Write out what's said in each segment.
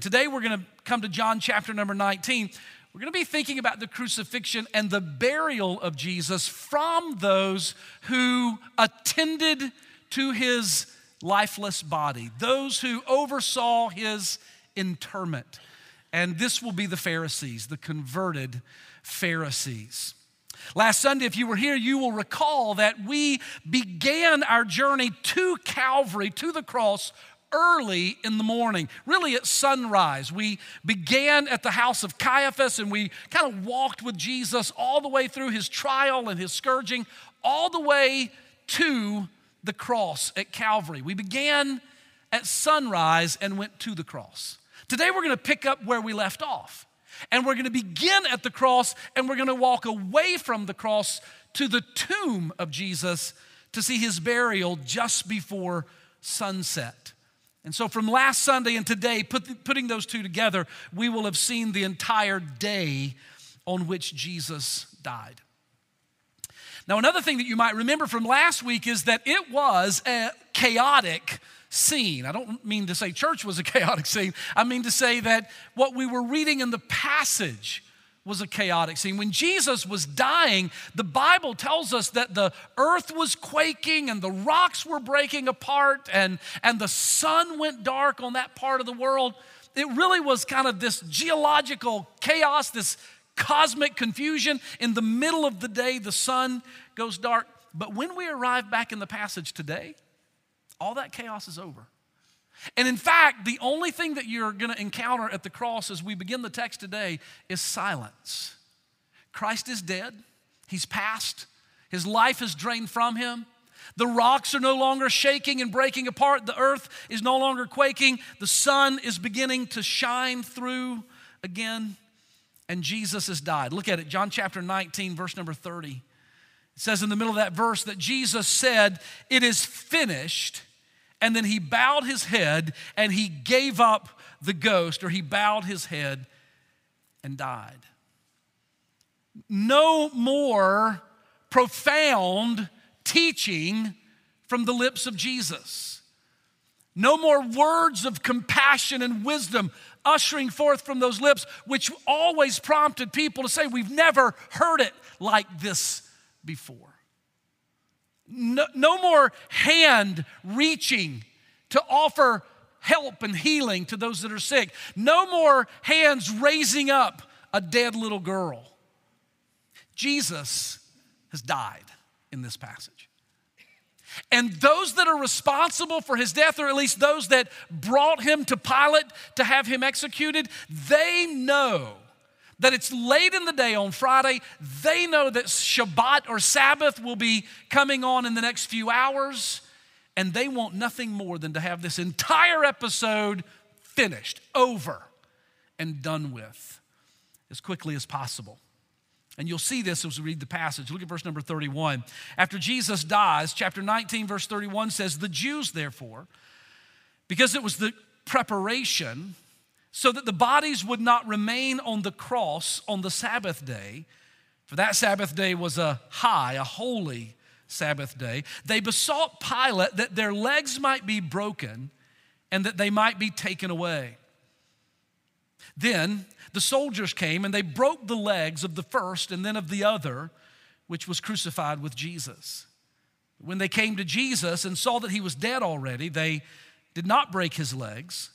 Today we're going to come to John chapter number 19. We're going to be thinking about the crucifixion and the burial of Jesus from those who attended to his lifeless body, those who oversaw his interment. And this will be the Pharisees, the converted Pharisees. Last Sunday, if you were here, you will recall that we began our journey to Calvary, to the cross, early in the morning, really at sunrise. We began at the house of Caiaphas and we kind of walked with Jesus all the way through his trial and his scourging, all the way to the cross at Calvary. We began at sunrise and went to the cross. Today we're going to pick up where we left off. And we're going to begin at the cross and we're going to walk away from the cross to the tomb of Jesus to see his burial just before sunset. And so, from last Sunday and today, put, putting those two together, we will have seen the entire day on which Jesus died. Now, another thing that you might remember from last week is that it was a chaotic scene. I don't mean to say church was a chaotic scene, I mean to say that what we were reading in the passage was a chaotic scene. When Jesus was dying, the Bible tells us that the earth was quaking and the rocks were breaking apart and, and the sun went dark on that part of the world. It really was kind of this geological chaos, this cosmic confusion. In the middle of the day, the sun goes dark. But when we arrive back in the passage today, all that chaos is over. And in fact, the only thing that you're going to encounter at the cross as we begin the text today is silence. Christ is dead, he's passed, his life is drained from him. The rocks are no longer shaking and breaking apart. The earth is no longer quaking. The sun is beginning to shine through again. And Jesus has died. Look at it, John chapter 19, verse number 30. It says in the middle of that verse that Jesus said, It is finished. And then he bowed his head and he gave up the ghost, or he bowed his head and died. No more profound teaching from the lips of Jesus. No more words of compassion and wisdom ushering forth from those lips, which always prompted people to say, We've never heard it like this before. No, no more hand reaching to offer help and healing to those that are sick. No more hands raising up a dead little girl. Jesus has died in this passage. And those that are responsible for his death, or at least those that brought him to Pilate to have him executed, they know that it's late in the day on Friday. They know that Shabbat or Sabbath will be coming on in the next few hours, and they want nothing more than to have this entire episode finished, over, and done with as quickly as possible. And you'll see this as we read the passage. Look at verse number 31. After Jesus dies, chapter 19, verse 31 says, The Jews, therefore, because it was the preparation so that the bodies would not remain on the cross on the Sabbath day, for that Sabbath day was a high, a holy Sabbath day. They besought Pilate that their legs might be broken and that they might be taken away. Then the soldiers came and they broke the legs of the first and then of the other, which was crucified with Jesus. When they came to Jesus and saw that he was dead already, they did not break his legs.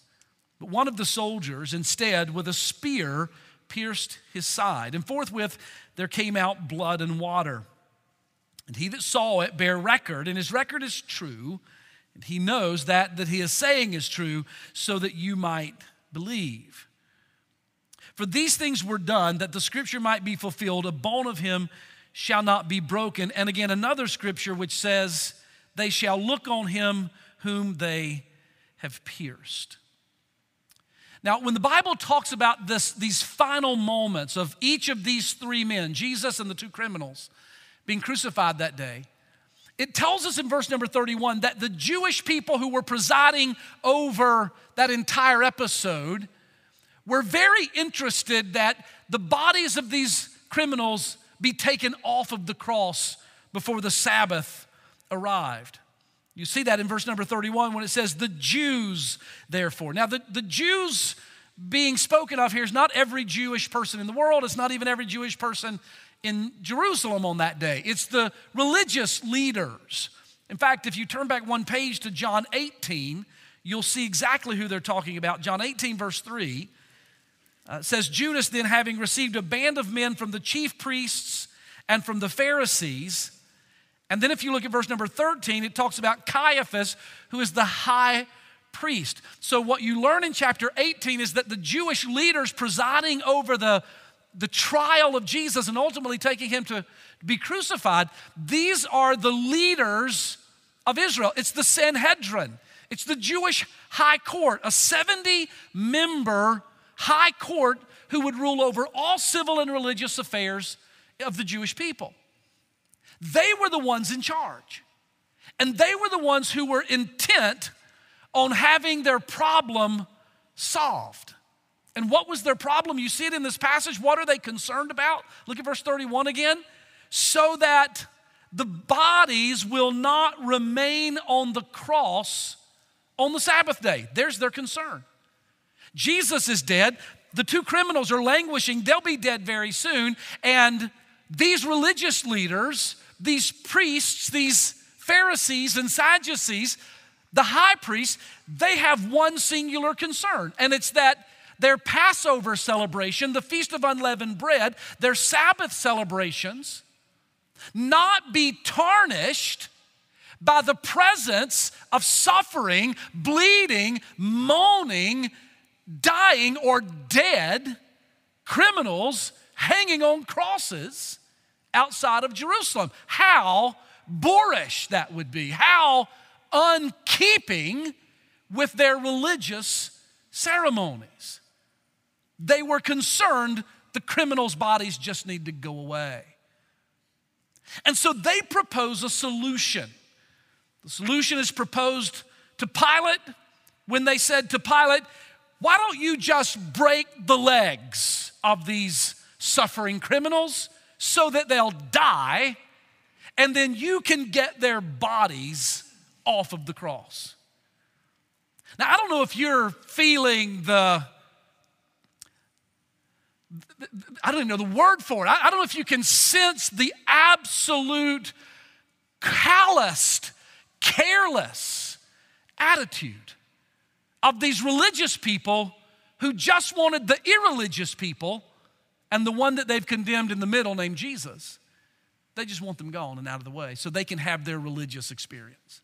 But one of the soldiers, instead, with a spear, pierced his side. And forthwith there came out blood and water. And he that saw it bare record, and his record is true, and he knows that that he is saying is true, so that you might believe. For these things were done that the scripture might be fulfilled, a bone of him shall not be broken. And again, another scripture which says, They shall look on him whom they have pierced. Now, when the Bible talks about this, these final moments of each of these three men, Jesus and the two criminals, being crucified that day, it tells us in verse number 31 that the Jewish people who were presiding over that entire episode were very interested that the bodies of these criminals be taken off of the cross before the Sabbath arrived. You see that in verse number 31 when it says, The Jews, therefore. Now, the, the Jews being spoken of here is not every Jewish person in the world, it's not even every Jewish person in Jerusalem on that day. It's the religious leaders. In fact, if you turn back one page to John 18, you'll see exactly who they're talking about. John 18, verse 3 uh, says, Judas then, having received a band of men from the chief priests and from the Pharisees, and then if you look at verse number 13, it talks about Caiaphas, who is the high priest. So, what you learn in chapter 18 is that the Jewish leaders presiding over the, the trial of Jesus and ultimately taking him to be crucified, these are the leaders of Israel. It's the Sanhedrin, it's the Jewish high court, a 70 member high court who would rule over all civil and religious affairs of the Jewish people. They were the ones in charge. And they were the ones who were intent on having their problem solved. And what was their problem? You see it in this passage. What are they concerned about? Look at verse 31 again. So that the bodies will not remain on the cross on the Sabbath day. There's their concern. Jesus is dead. The two criminals are languishing. They'll be dead very soon. And these religious leaders, these priests, these Pharisees and Sadducees, the high priests, they have one singular concern, and it's that their Passover celebration, the Feast of Unleavened Bread, their Sabbath celebrations, not be tarnished by the presence of suffering, bleeding, moaning, dying, or dead criminals hanging on crosses outside of Jerusalem. How boorish that would be. How unkeeping with their religious ceremonies. They were concerned the criminals' bodies just need to go away. And so they propose a solution. The solution is proposed to Pilate when they said to Pilate, Why don't you just break the legs of these suffering criminals so that they'll die, and then you can get their bodies off of the cross. Now, I don't know if you're feeling the, I don't even know the word for it. I, don't know if you can sense the absolute calloused, careless attitude of these religious people who just wanted the irreligious people and the one that they've condemned in the middle named Jesus. They just want them gone and out of the way so they can have their religious experience.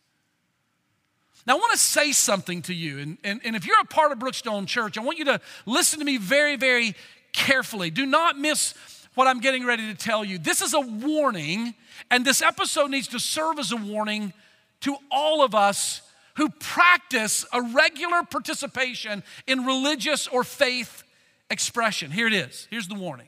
Now, I want to say something to you, and, and, and if you're a part of Brookstone Church, I want you to listen to me very, very carefully. Do not miss what I'm getting ready to tell you. This is a warning, and this episode needs to serve as a warning to all of us who practice a regular participation in religious or faith expression. Here it is. Here's the warning.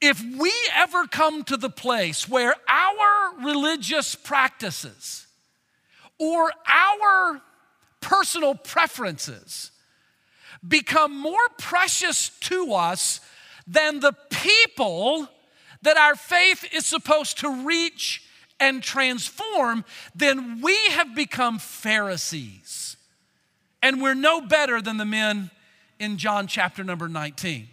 If we ever come to the place where our religious practices or our personal preferences become more precious to us than the people that our faith is supposed to reach and transform, then we have become Pharisees. And we're no better than the men in John chapter number 19.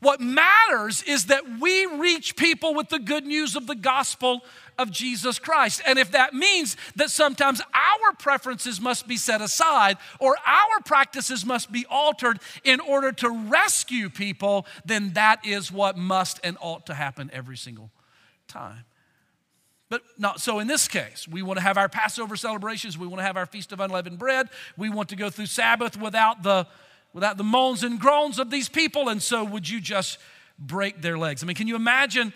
What matters is that we reach people with the good news of the gospel of Jesus Christ. And if that means that sometimes our preferences must be set aside or our practices must be altered in order to rescue people, then that is what must and ought to happen every single time. But not so in this case. We want to have our Passover celebrations. We want to have our Feast of Unleavened Bread. We want to go through Sabbath without the, without the moans and groans of these people. And so, would you just break their legs? I mean, can you imagine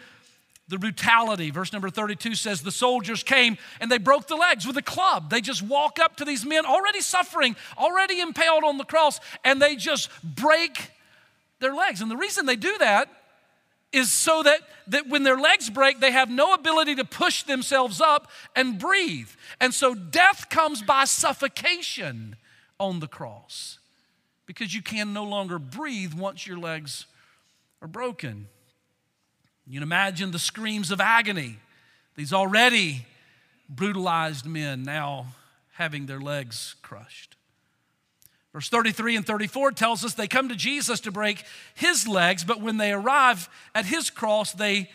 the brutality. Verse number 32 says, The soldiers came and they broke the legs with a club. They just walk up to these men already suffering, already impaled on the cross, and they just break their legs. And the reason they do that is so that, that when their legs break, they have no ability to push themselves up and breathe. And so death comes by suffocation on the cross because you can no longer breathe once your legs are broken. You can imagine the screams of agony. These already brutalized men now having their legs crushed. Verse 33 and 34 tells us they come to Jesus to break his legs, but when they arrive at his cross, they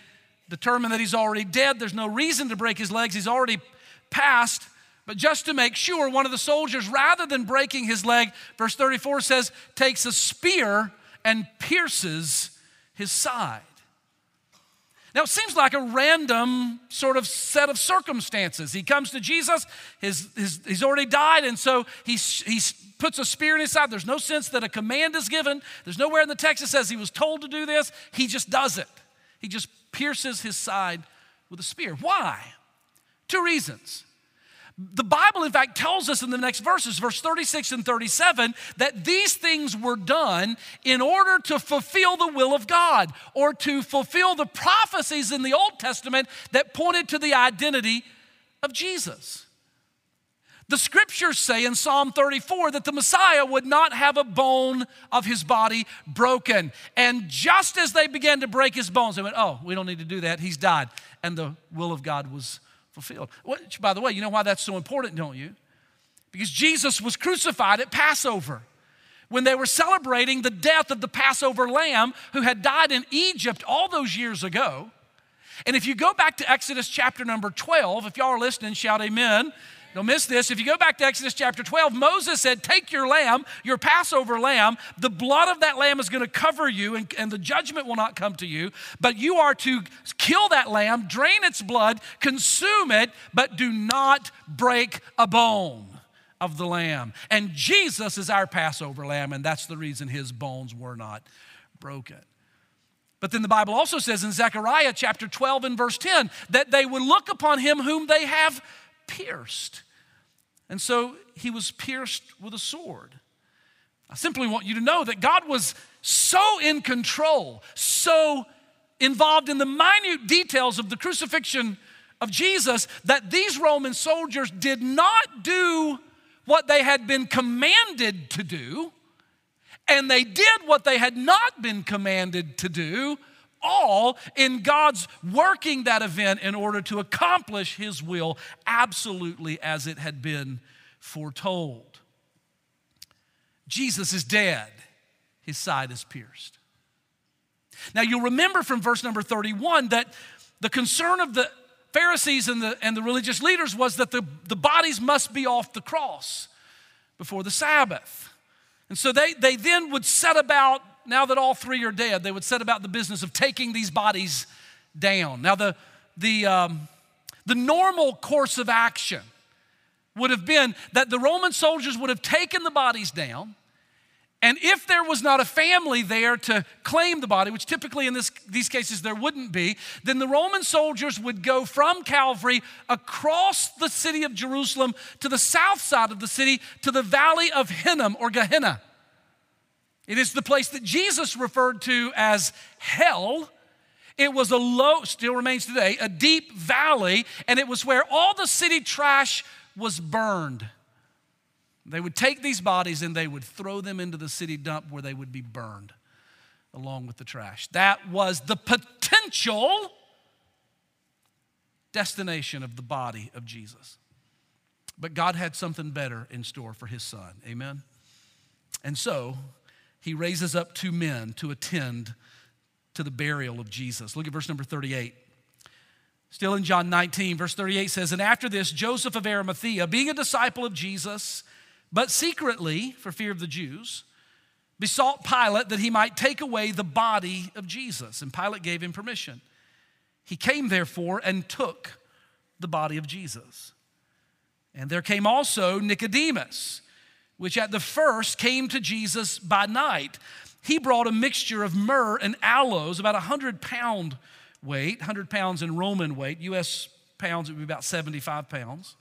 determine that he's already dead. There's no reason to break his legs, he's already passed. But just to make sure, one of the soldiers, rather than breaking his leg, verse 34 says, takes a spear and pierces his side. Now, it seems like a random sort of set of circumstances. He comes to Jesus, his, his, he's already died, and so he, he puts a spear in his side. There's no sense that a command is given. There's nowhere in the text that says he was told to do this. He just does it. He just pierces his side with a spear. Why? Two reasons. The Bible, in fact, tells us in the next verses, verse 36 and 37, that these things were done in order to fulfill the will of God or to fulfill the prophecies in the Old Testament that pointed to the identity of Jesus. The scriptures say in Psalm 34 that the Messiah would not have a bone of his body broken. And just as they began to break his bones, they went, Oh, we don't need to do that. He's died. And the will of God was fulfilled. Which, by the way, you know why that's so important, don't you? Because Jesus was crucified at Passover. When they were celebrating the death of the Passover lamb who had died in Egypt all those years ago. And if you go back to Exodus chapter number 12, if y'all are listening, shout amen. Don't miss this. If you go back to Exodus chapter 12, Moses said, Take your lamb, your Passover lamb. The blood of that lamb is going to cover you, and, and the judgment will not come to you. But you are to kill that lamb, drain its blood, consume it, but do not break a bone of the lamb. And Jesus is our Passover lamb, and that's the reason his bones were not broken. But then the Bible also says in Zechariah chapter 12 and verse 10 that they would look upon him whom they have pierced. And so he was pierced with a sword. I simply want you to know that God was so in control, so involved in the minute details of the crucifixion of Jesus that these Roman soldiers did not do what they had been commanded to do, and they did what they had not been commanded to do all in God's working that event in order to accomplish His will absolutely as it had been foretold. Jesus is dead, His side is pierced. Now, you'll remember from verse number 31 that the concern of the Pharisees and the, and the religious leaders was that the, the bodies must be off the cross before the Sabbath. And so they, they then would set about now that all three are dead, they would set about the business of taking these bodies down. Now, the, the, um, the normal course of action would have been that the Roman soldiers would have taken the bodies down. And if there was not a family there to claim the body, which typically in this, these cases there wouldn't be, then the Roman soldiers would go from Calvary across the city of Jerusalem to the south side of the city to the valley of Hinnom or Gehenna. It is the place that Jesus referred to as hell. It was a low, still remains today, a deep valley, and it was where all the city trash was burned. They would take these bodies and they would throw them into the city dump where they would be burned along with the trash. That was the potential destination of the body of Jesus. But God had something better in store for his son. Amen? And so, he raises up two men to attend to the burial of Jesus. Look at verse number 38. Still in John 19, verse 38 says, And after this, Joseph of Arimathea, being a disciple of Jesus, but secretly, for fear of the Jews, besought Pilate that he might take away the body of Jesus. And Pilate gave him permission. He came, therefore, and took the body of Jesus. And there came also Nicodemus which at the first came to Jesus by night. He brought a mixture of myrrh and aloes, about a 100 pound weight, 100 pounds in Roman weight, US pounds, it would be about 75 pounds.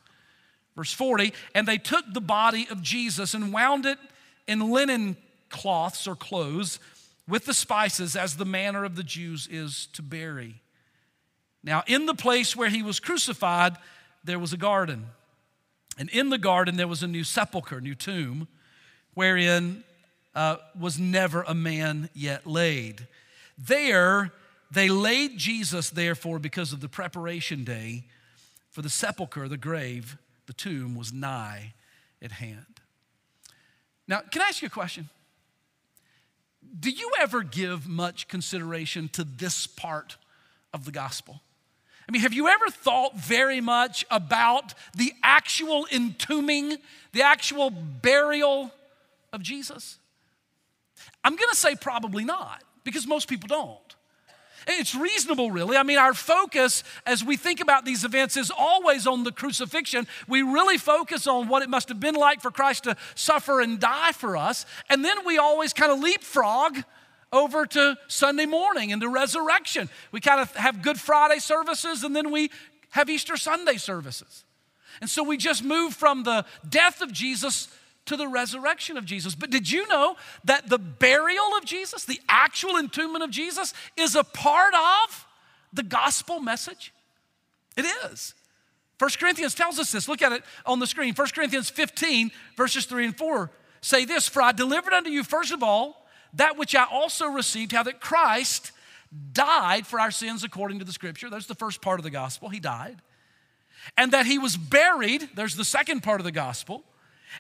Verse 40, and they took the body of Jesus and wound it in linen cloths or clothes with the spices, as the manner of the Jews is to bury. Now, in the place where he was crucified, there was a garden and in the garden, there was a new sepulchre, new tomb, wherein uh, was never a man yet laid. There, they laid Jesus, therefore, because of the preparation day for the sepulchre, the grave, the tomb was nigh at hand. Now, can I ask you a question? Do you ever give much consideration to this part of the gospel? I mean, have you ever thought very much about the actual entombing, the actual burial of Jesus? I'm gonna say probably not, because most people don't. It's reasonable, really. I mean, our focus as we think about these events is always on the crucifixion. We really focus on what it must have been like for Christ to suffer and die for us. And then we always kind of leapfrog over to Sunday morning and the resurrection. We kind of have Good Friday services and then we have Easter Sunday services. And so we just move from the death of Jesus to the resurrection of Jesus. But did you know that the burial of Jesus, the actual entombment of Jesus, is a part of the gospel message? It is. 1 Corinthians tells us this. Look at it on the screen. 1 Corinthians 15, verses 3 and 4 say this For I delivered unto you, first of all, that which I also received, how that Christ died for our sins according to the scripture. There's the first part of the gospel. He died. And that he was buried. There's the second part of the gospel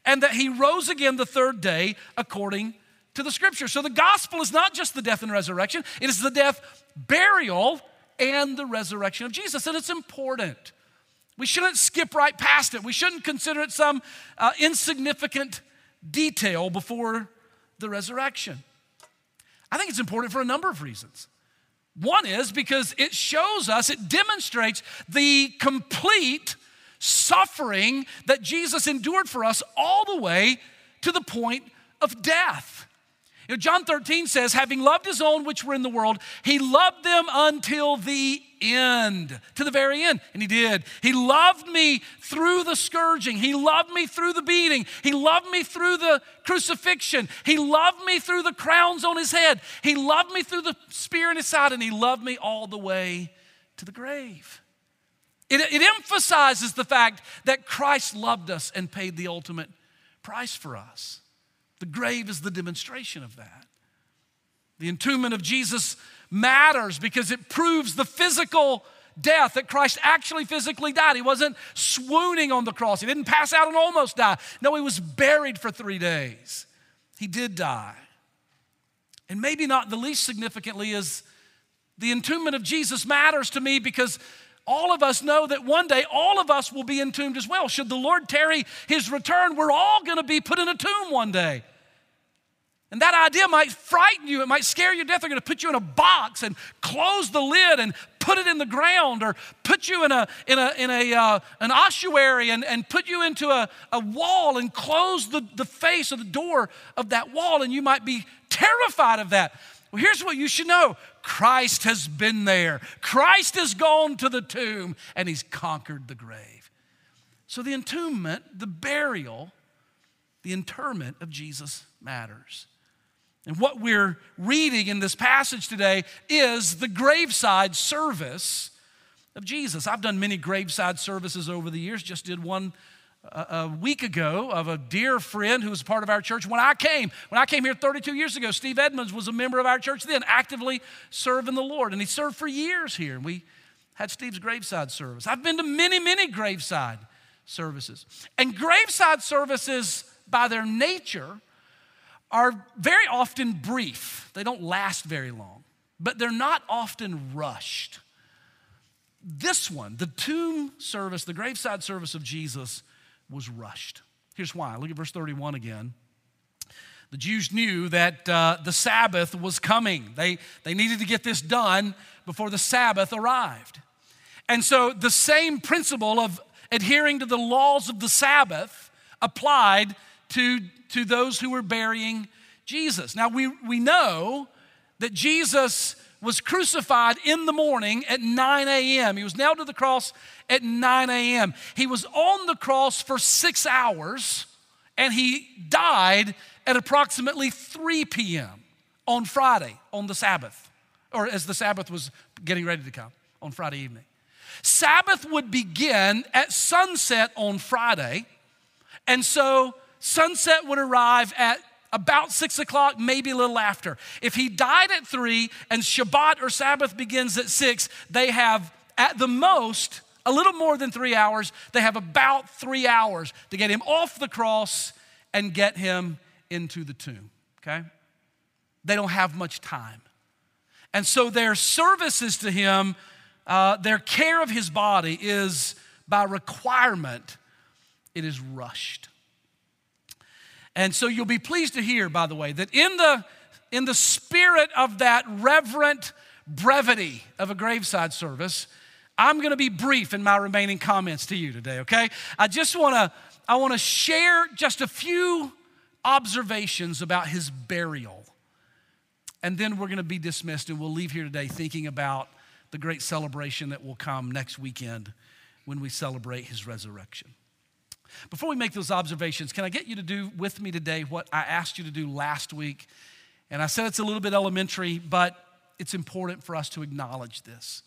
and that he rose again the third day according to the scripture. So the gospel is not just the death and resurrection, it is the death, burial, and the resurrection of Jesus. And it's important. We shouldn't skip right past it. We shouldn't consider it some uh, insignificant detail before the resurrection. I think it's important for a number of reasons. One is because it shows us, it demonstrates the complete suffering that Jesus endured for us all the way to the point of death. John 13 says, having loved his own which were in the world, he loved them until the end, to the very end. And he did. He loved me through the scourging. He loved me through the beating. He loved me through the crucifixion. He loved me through the crowns on his head. He loved me through the spear in his side. And he loved me all the way to the grave. It, it emphasizes the fact that Christ loved us and paid the ultimate price for us. The grave is the demonstration of that. The entombment of Jesus matters because it proves the physical death that Christ actually physically died. He wasn't swooning on the cross, he didn't pass out and almost die. No, he was buried for three days. He did die. And maybe not the least significantly is the entombment of Jesus matters to me because all of us know that one day all of us will be entombed as well. Should the Lord tarry his return, we're all going to be put in a tomb one day. And that idea might frighten you, it might scare you to death. They're going to put you in a box and close the lid and put it in the ground or put you in, a, in, a, in a, uh, an ossuary and, and put you into a, a wall and close the, the face of the door of that wall. And you might be terrified of that. Well, here's what you should know Christ has been there. Christ has gone to the tomb and he's conquered the grave. So, the entombment, the burial, the interment of Jesus matters. And what we're reading in this passage today is the graveside service of Jesus. I've done many graveside services over the years, just did one uh, a week ago of a dear friend who was part of our church when I came. When I came here 32 years ago, Steve Edmonds was a member of our church then, actively serving the Lord. And he served for years here. And we had Steve's graveside service. I've been to many, many graveside services. And graveside services, by their nature, are very often brief. They don't last very long, but they're not often rushed. This one, the tomb service, the graveside service of Jesus, was rushed. Here's why. Look at verse 31 again. The Jews knew that uh, the Sabbath was coming. They, they needed to get this done before the Sabbath arrived. And so the same principle of adhering to the laws of the Sabbath applied to, to those who were burying Jesus. Now, we, we know that Jesus was crucified in the morning at 9 a.m. He was nailed to the cross at 9 a.m. He was on the cross for six hours and he died at approximately 3 p.m. on Friday, on the Sabbath, or as the Sabbath was getting ready to come on Friday evening. Sabbath would begin at sunset on Friday, and so sunset would arrive at about six o'clock, maybe a little after. If he died at three and Shabbat or Sabbath begins at six, they have at the most a little more than three hours. They have about three hours to get him off the cross and get him into the tomb, okay? They don't have much time. And so their services to him, uh, their care of his body is by requirement, it is rushed. And so you'll be pleased to hear, by the way, that in the, in the spirit of that reverent brevity of a graveside service, I'm going to be brief in my remaining comments to you today, okay? I just want to I want to share just a few observations about his burial. And then we're going to be dismissed and we'll leave here today thinking about the great celebration that will come next weekend when we celebrate his resurrection. Before we make those observations, can I get you to do with me today what I asked you to do last week? And I said it's a little bit elementary, but it's important for us to acknowledge this.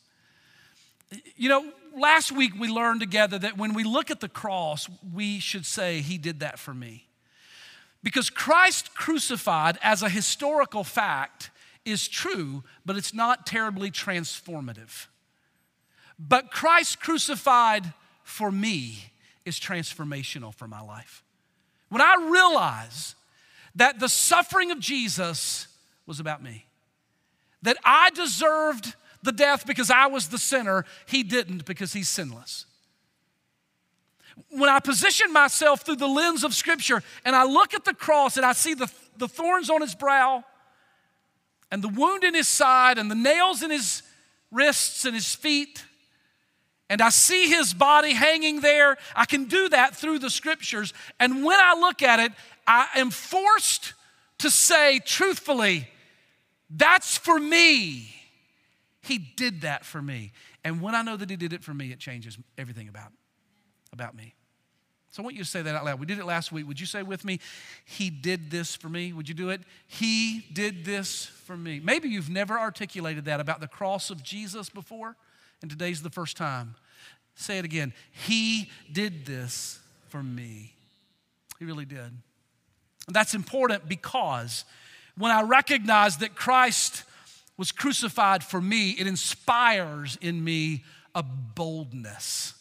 You know, last week we learned together that when we look at the cross, we should say, He did that for me. Because Christ crucified as a historical fact is true, but it's not terribly transformative. But Christ crucified for me is transformational for my life. When I realize that the suffering of Jesus was about me, that I deserved the death because I was the sinner, he didn't because he's sinless. When I position myself through the lens of Scripture and I look at the cross and I see the, the thorns on his brow and the wound in his side and the nails in his wrists and his feet, and I see his body hanging there, I can do that through the Scriptures. And when I look at it, I am forced to say truthfully, that's for me. He did that for me. And when I know that He did it for me, it changes everything about, about me. So I want you to say that out loud. We did it last week. Would you say with me, He did this for me? Would you do it? He did this for me. Maybe you've never articulated that about the cross of Jesus before, and today's the first time. Say it again. He did this for me. He really did. And that's important because when I recognize that Christ was crucified for me, it inspires in me a boldness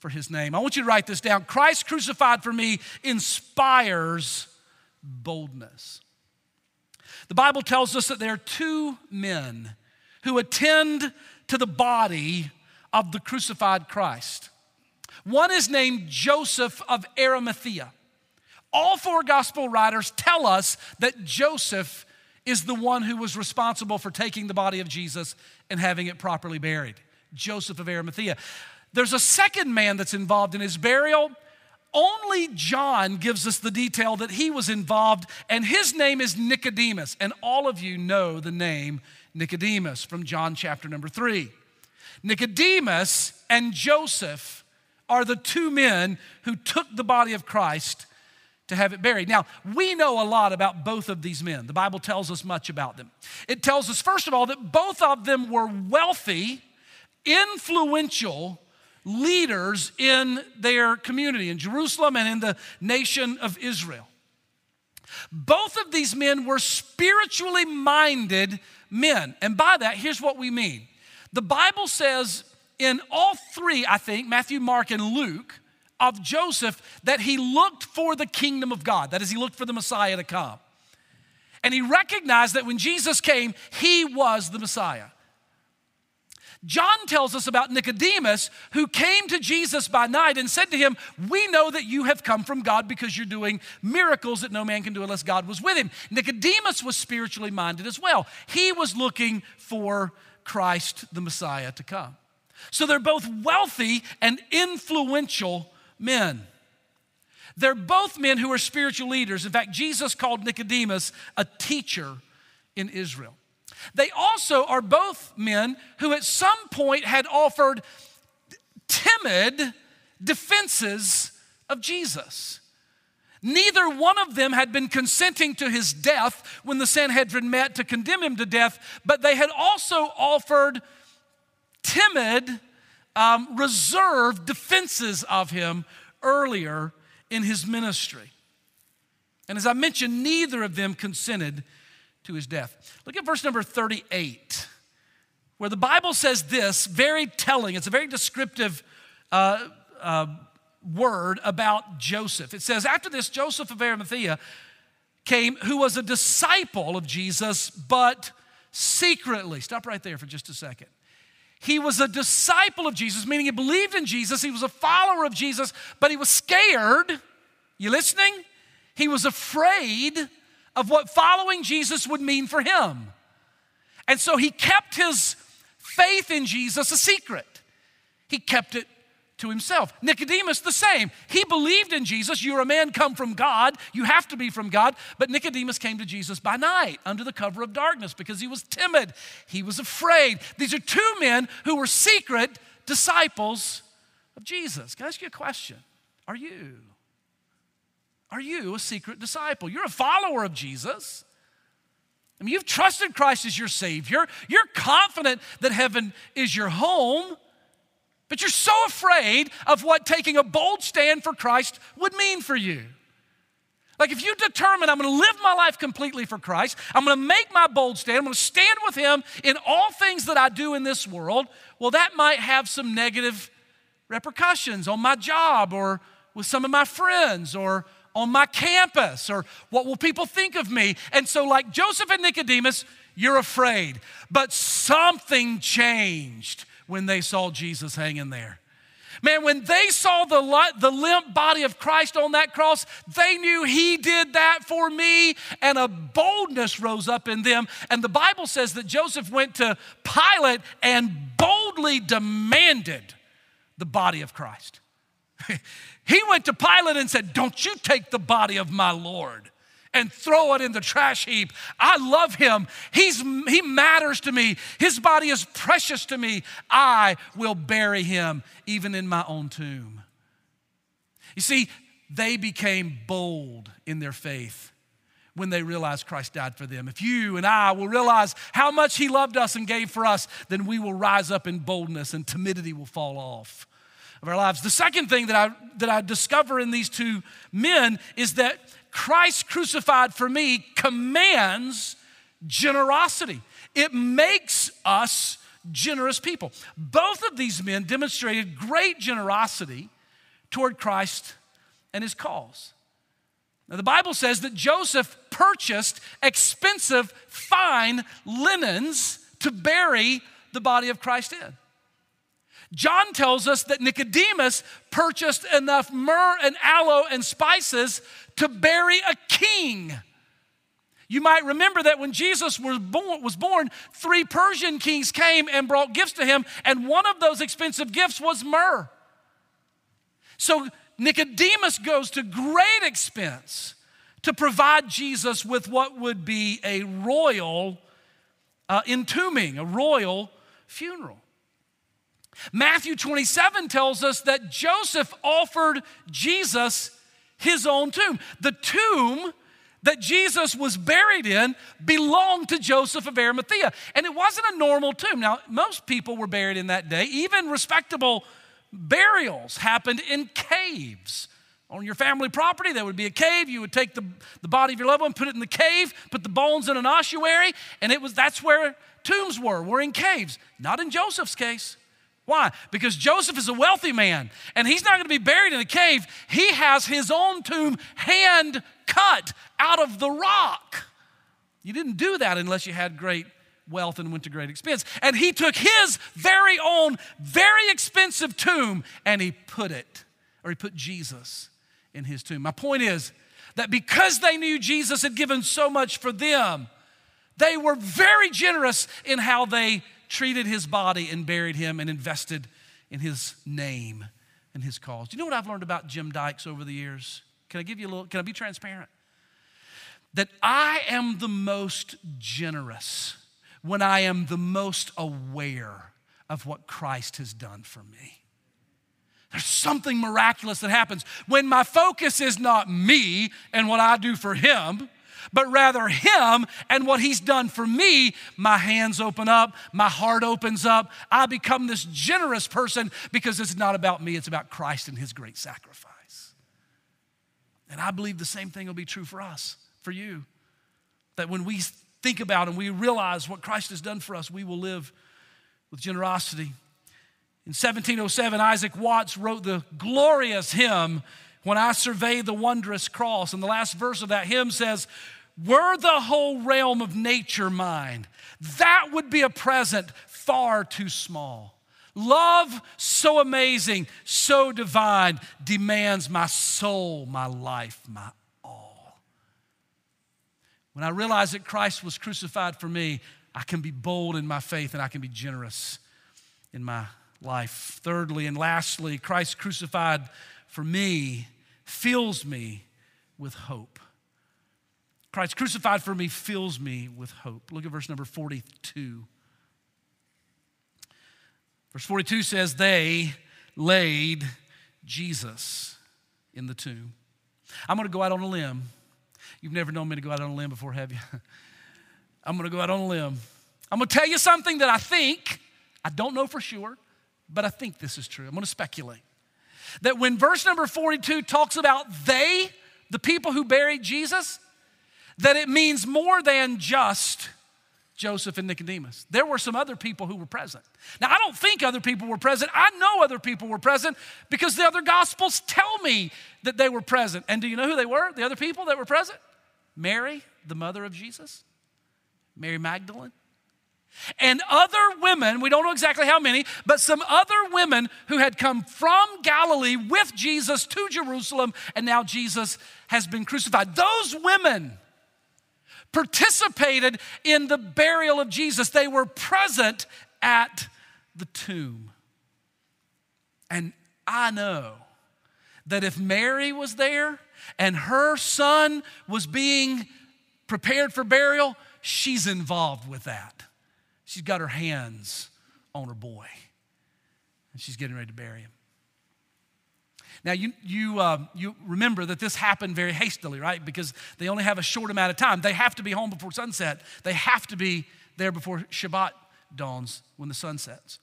for his name. I want you to write this down. Christ crucified for me inspires boldness. The Bible tells us that there are two men who attend to the body of the crucified Christ. One is named Joseph of Arimathea. All four gospel writers tell us that Joseph is the one who was responsible for taking the body of Jesus and having it properly buried Joseph of Arimathea. There's a second man that's involved in his burial. Only John gives us the detail that he was involved, and his name is Nicodemus. And all of you know the name Nicodemus from John chapter number three. Nicodemus and Joseph are the two men who took the body of Christ to have it buried. Now, we know a lot about both of these men. The Bible tells us much about them. It tells us, first of all, that both of them were wealthy, influential leaders in their community, in Jerusalem and in the nation of Israel. Both of these men were spiritually minded men. And by that, here's what we mean the Bible says in all three, I think, Matthew, Mark, and Luke, of Joseph that he looked for the kingdom of God. That is, he looked for the Messiah to come. And he recognized that when Jesus came, he was the Messiah. John tells us about Nicodemus who came to Jesus by night and said to him, We know that you have come from God because you're doing miracles that no man can do unless God was with him. Nicodemus was spiritually minded as well. He was looking for Christ, the Messiah, to come. So they're both wealthy and influential men. They're both men who are spiritual leaders. In fact, Jesus called Nicodemus a teacher in Israel. They also are both men who at some point had offered timid defenses of Jesus. Neither one of them had been consenting to his death when the Sanhedrin met to condemn him to death, but they had also offered timid um, reserved defenses of him earlier in his ministry. And as I mentioned, neither of them consented to his death. Look at verse number 38, where the Bible says this very telling, it's a very descriptive uh, uh, word about Joseph. It says, After this, Joseph of Arimathea came who was a disciple of Jesus, but secretly. Stop right there for just a second. He was a disciple of Jesus, meaning he believed in Jesus, he was a follower of Jesus, but he was scared. You listening? He was afraid of what following Jesus would mean for him. And so he kept his faith in Jesus a secret. He kept it to himself. Nicodemus, the same. He believed in Jesus. You're a man come from God. You have to be from God. But Nicodemus came to Jesus by night under the cover of darkness because he was timid. He was afraid. These are two men who were secret disciples of Jesus. Can I ask you a question? Are you? Are you a secret disciple? You're a follower of Jesus. I mean, you've trusted Christ as your Savior. You're confident that heaven is your home. But you're so afraid of what taking a bold stand for Christ would mean for you. Like if you determine I'm to live my life completely for Christ, I'm to make my bold stand, I'm to stand with Him in all things that I do in this world, well, that might have some negative repercussions on my job or with some of my friends or on my campus or what will people think of me? And so, like Joseph and Nicodemus, you're afraid. But something changed when they saw Jesus hanging there. Man, when they saw the, the limp body of Christ on that cross, they knew He did that for me, and a boldness rose up in them. And the Bible says that Joseph went to Pilate and boldly demanded the body of Christ. he went to Pilate and said, Don't you take the body of my Lord and throw it in the trash heap. I love him. He's, he matters to me. His body is precious to me. I will bury him even in my own tomb. You see, they became bold in their faith when they realized Christ died for them. If you and I will realize how much He loved us and gave for us, then we will rise up in boldness and timidity will fall off of our lives. The second thing that I, that I discover in these two men is that Christ crucified for me commands generosity. It makes us generous people. Both of these men demonstrated great generosity toward Christ and his cause. Now, the Bible says that Joseph purchased expensive, fine linens to bury the body of Christ in. John tells us that Nicodemus purchased enough myrrh and aloe and spices to bury a king. You might remember that when Jesus was born, was born, three Persian kings came and brought gifts to him, and one of those expensive gifts was myrrh. So Nicodemus goes to great expense to provide Jesus with what would be a royal uh, entombing, a royal funeral. Matthew 27 tells us that Joseph offered Jesus his own tomb. The tomb that Jesus was buried in belonged to Joseph of Arimathea. And it wasn't a normal tomb. Now, most people were buried in that day. Even respectable burials happened in caves. On your family property, there would be a cave. You would take the, the body of your loved one, put it in the cave, put the bones in an ossuary, and it was that's where tombs were, were in caves. Not in Joseph's case. Why? Because Joseph is a wealthy man and he's not going to be buried in a cave. He has his own tomb hand cut out of the rock. You didn't do that unless you had great wealth and went to great expense. And he took his very own, very expensive tomb and he put it, or he put Jesus in his tomb. My point is that because they knew Jesus had given so much for them, they were very generous in how they treated his body and buried him and invested in his name and his cause. Do you know what I've learned about Jim Dykes over the years? Can I give you a little, can I be transparent? That I am the most generous when I am the most aware of what Christ has done for me. There's something miraculous that happens when my focus is not me and what I do for Him, but rather Him and what He's done for me, my hands open up, my heart opens up. I become this generous person because it's not about me, it's about Christ and His great sacrifice. And I believe the same thing will be true for us, for you. That when we think about and we realize what Christ has done for us, we will live with generosity. In 1707, Isaac Watts wrote the glorious hymn, When I Survey the Wondrous Cross. And the last verse of that hymn says, were the whole realm of nature mine, that would be a present far too small. Love so amazing, so divine, demands my soul, my life, my all. When I realize that Christ was crucified for me, I can be bold in my faith and I can be generous in my life. Thirdly and lastly, Christ crucified for me fills me with hope. Christ crucified for me fills me with hope. Look at verse number 42. Verse 42 says, They laid Jesus in the tomb. I'm going to go out on a limb. You've never known me to go out on a limb before, have you? I'm going to go out on a limb. I'm going to tell you something that I think, I don't know for sure, but I think this is true. I'm going to speculate. That when verse number 42 talks about they, the people who buried Jesus, that it means more than just Joseph and Nicodemus. There were some other people who were present. Now, I don't think other people were present. I know other people were present because the other gospels tell me that they were present. And do you know who they were? The other people that were present? Mary, the mother of Jesus, Mary Magdalene, and other women, we don't know exactly how many, but some other women who had come from Galilee with Jesus to Jerusalem, and now Jesus has been crucified. Those women participated in the burial of Jesus, they were present at the tomb. And I know that if Mary was there and her son was being prepared for burial, she's involved with that. She's got her hands on her boy, and she's getting ready to bury him. Now, you, you, uh, you remember that this happened very hastily, right? Because they only have a short amount of time. They have to be home before sunset, they have to be there before Shabbat dawns when the sun sets.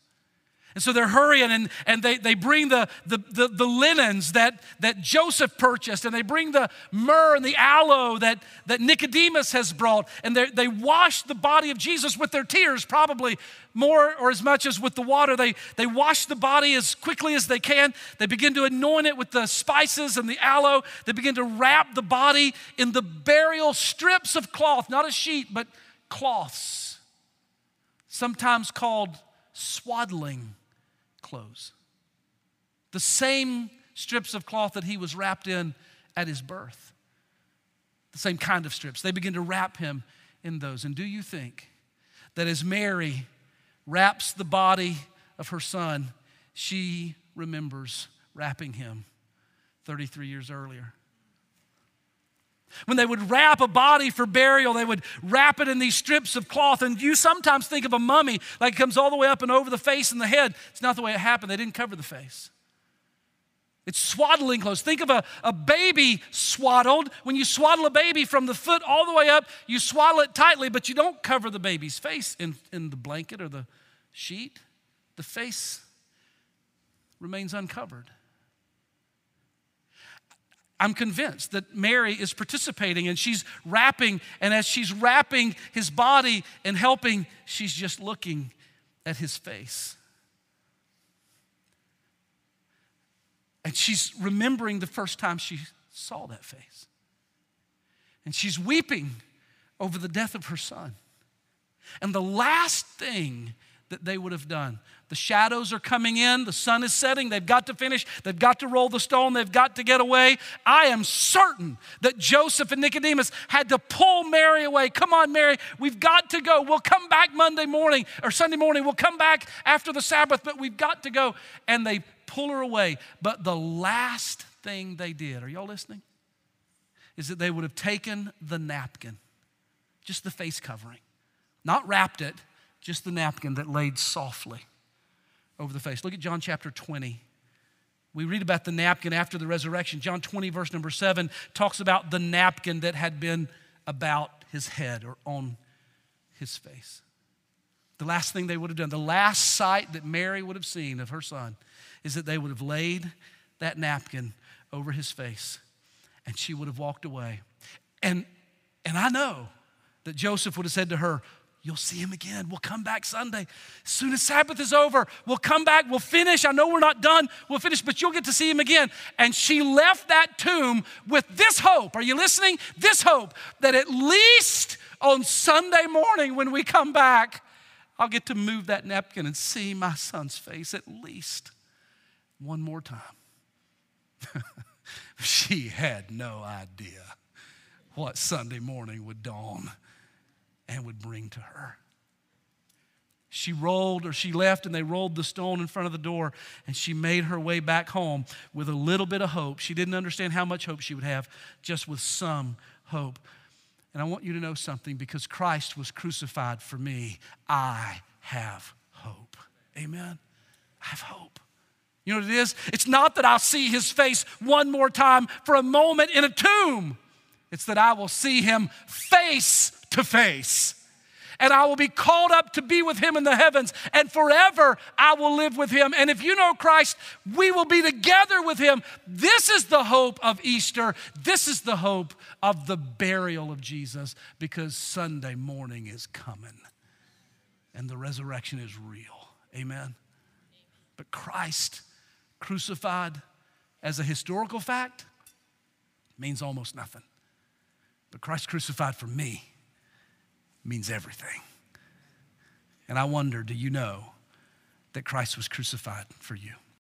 And so they're hurrying and, and they, they bring the, the, the, the, linens that, that Joseph purchased, and they bring the myrrh and the aloe that, that Nicodemus has brought, and they, they wash the body of Jesus with their tears, probably more or as much as with the water. They, they wash the body as quickly as they can. They begin to anoint it with the spices and the aloe. They begin to wrap the body in the burial strips of cloth, not a sheet, but cloths, sometimes called swaddling clothes. The same strips of cloth that he was wrapped in at his birth. The same kind of strips. They begin to wrap him in those. And do you think that as Mary wraps the body of her son, she remembers wrapping him 33 years earlier? When they would wrap a body for burial, they would wrap it in these strips of cloth. And you sometimes think of a mummy like it comes all the way up and over the face and the head. It's not the way it happened. They didn't cover the face. It's swaddling clothes. Think of a, a baby swaddled. When you swaddle a baby from the foot all the way up, you swaddle it tightly, but you don't cover the baby's face in, in the blanket or the sheet. The face remains uncovered. I'm convinced that Mary is participating and she's wrapping, and as she's wrapping his body and helping, she's just looking at his face. And she's remembering the first time she saw that face. And she's weeping over the death of her son. And the last thing that they would have done. The shadows are coming in, the sun is setting, they've got to finish, they've got to roll the stone, they've got to get away. I am certain that Joseph and Nicodemus had to pull Mary away. Come on, Mary, we've got to go. We'll come back Monday morning or Sunday morning, we'll come back after the Sabbath, but we've got to go. And they pull her away. But the last thing they did, are y'all listening? Is that they would have taken the napkin, just the face covering, not wrapped it just the napkin that laid softly over the face. Look at John chapter 20. We read about the napkin after the resurrection. John 20, verse number 7, talks about the napkin that had been about his head or on his face. The last thing they would have done, the last sight that Mary would have seen of her son, is that they would have laid that napkin over his face and she would have walked away. And, and I know that Joseph would have said to her, You'll see him again. We'll come back Sunday. As soon as Sabbath is over, we'll come back. We'll finish. I know we're not done. We'll finish, but you'll get to see him again. And she left that tomb with this hope. Are you listening? This hope that at least on Sunday morning when we come back, I'll get to move that napkin and see my son's face at least one more time. she had no idea what Sunday morning would dawn and would bring to her. She rolled or she left and they rolled the stone in front of the door and she made her way back home with a little bit of hope. She didn't understand how much hope she would have, just with some hope. And I want you to know something because Christ was crucified for me, I have hope. Amen. I have hope. You know what it is? It's not that I'll see his face one more time for a moment in a tomb. It's that I will see him face to face. And I will be called up to be with him in the heavens, and forever I will live with him. And if you know Christ, we will be together with him. This is the hope of Easter. This is the hope of the burial of Jesus because Sunday morning is coming and the resurrection is real. Amen. But Christ crucified as a historical fact means almost nothing. But Christ crucified for me means everything. And I wonder do you know that Christ was crucified for you?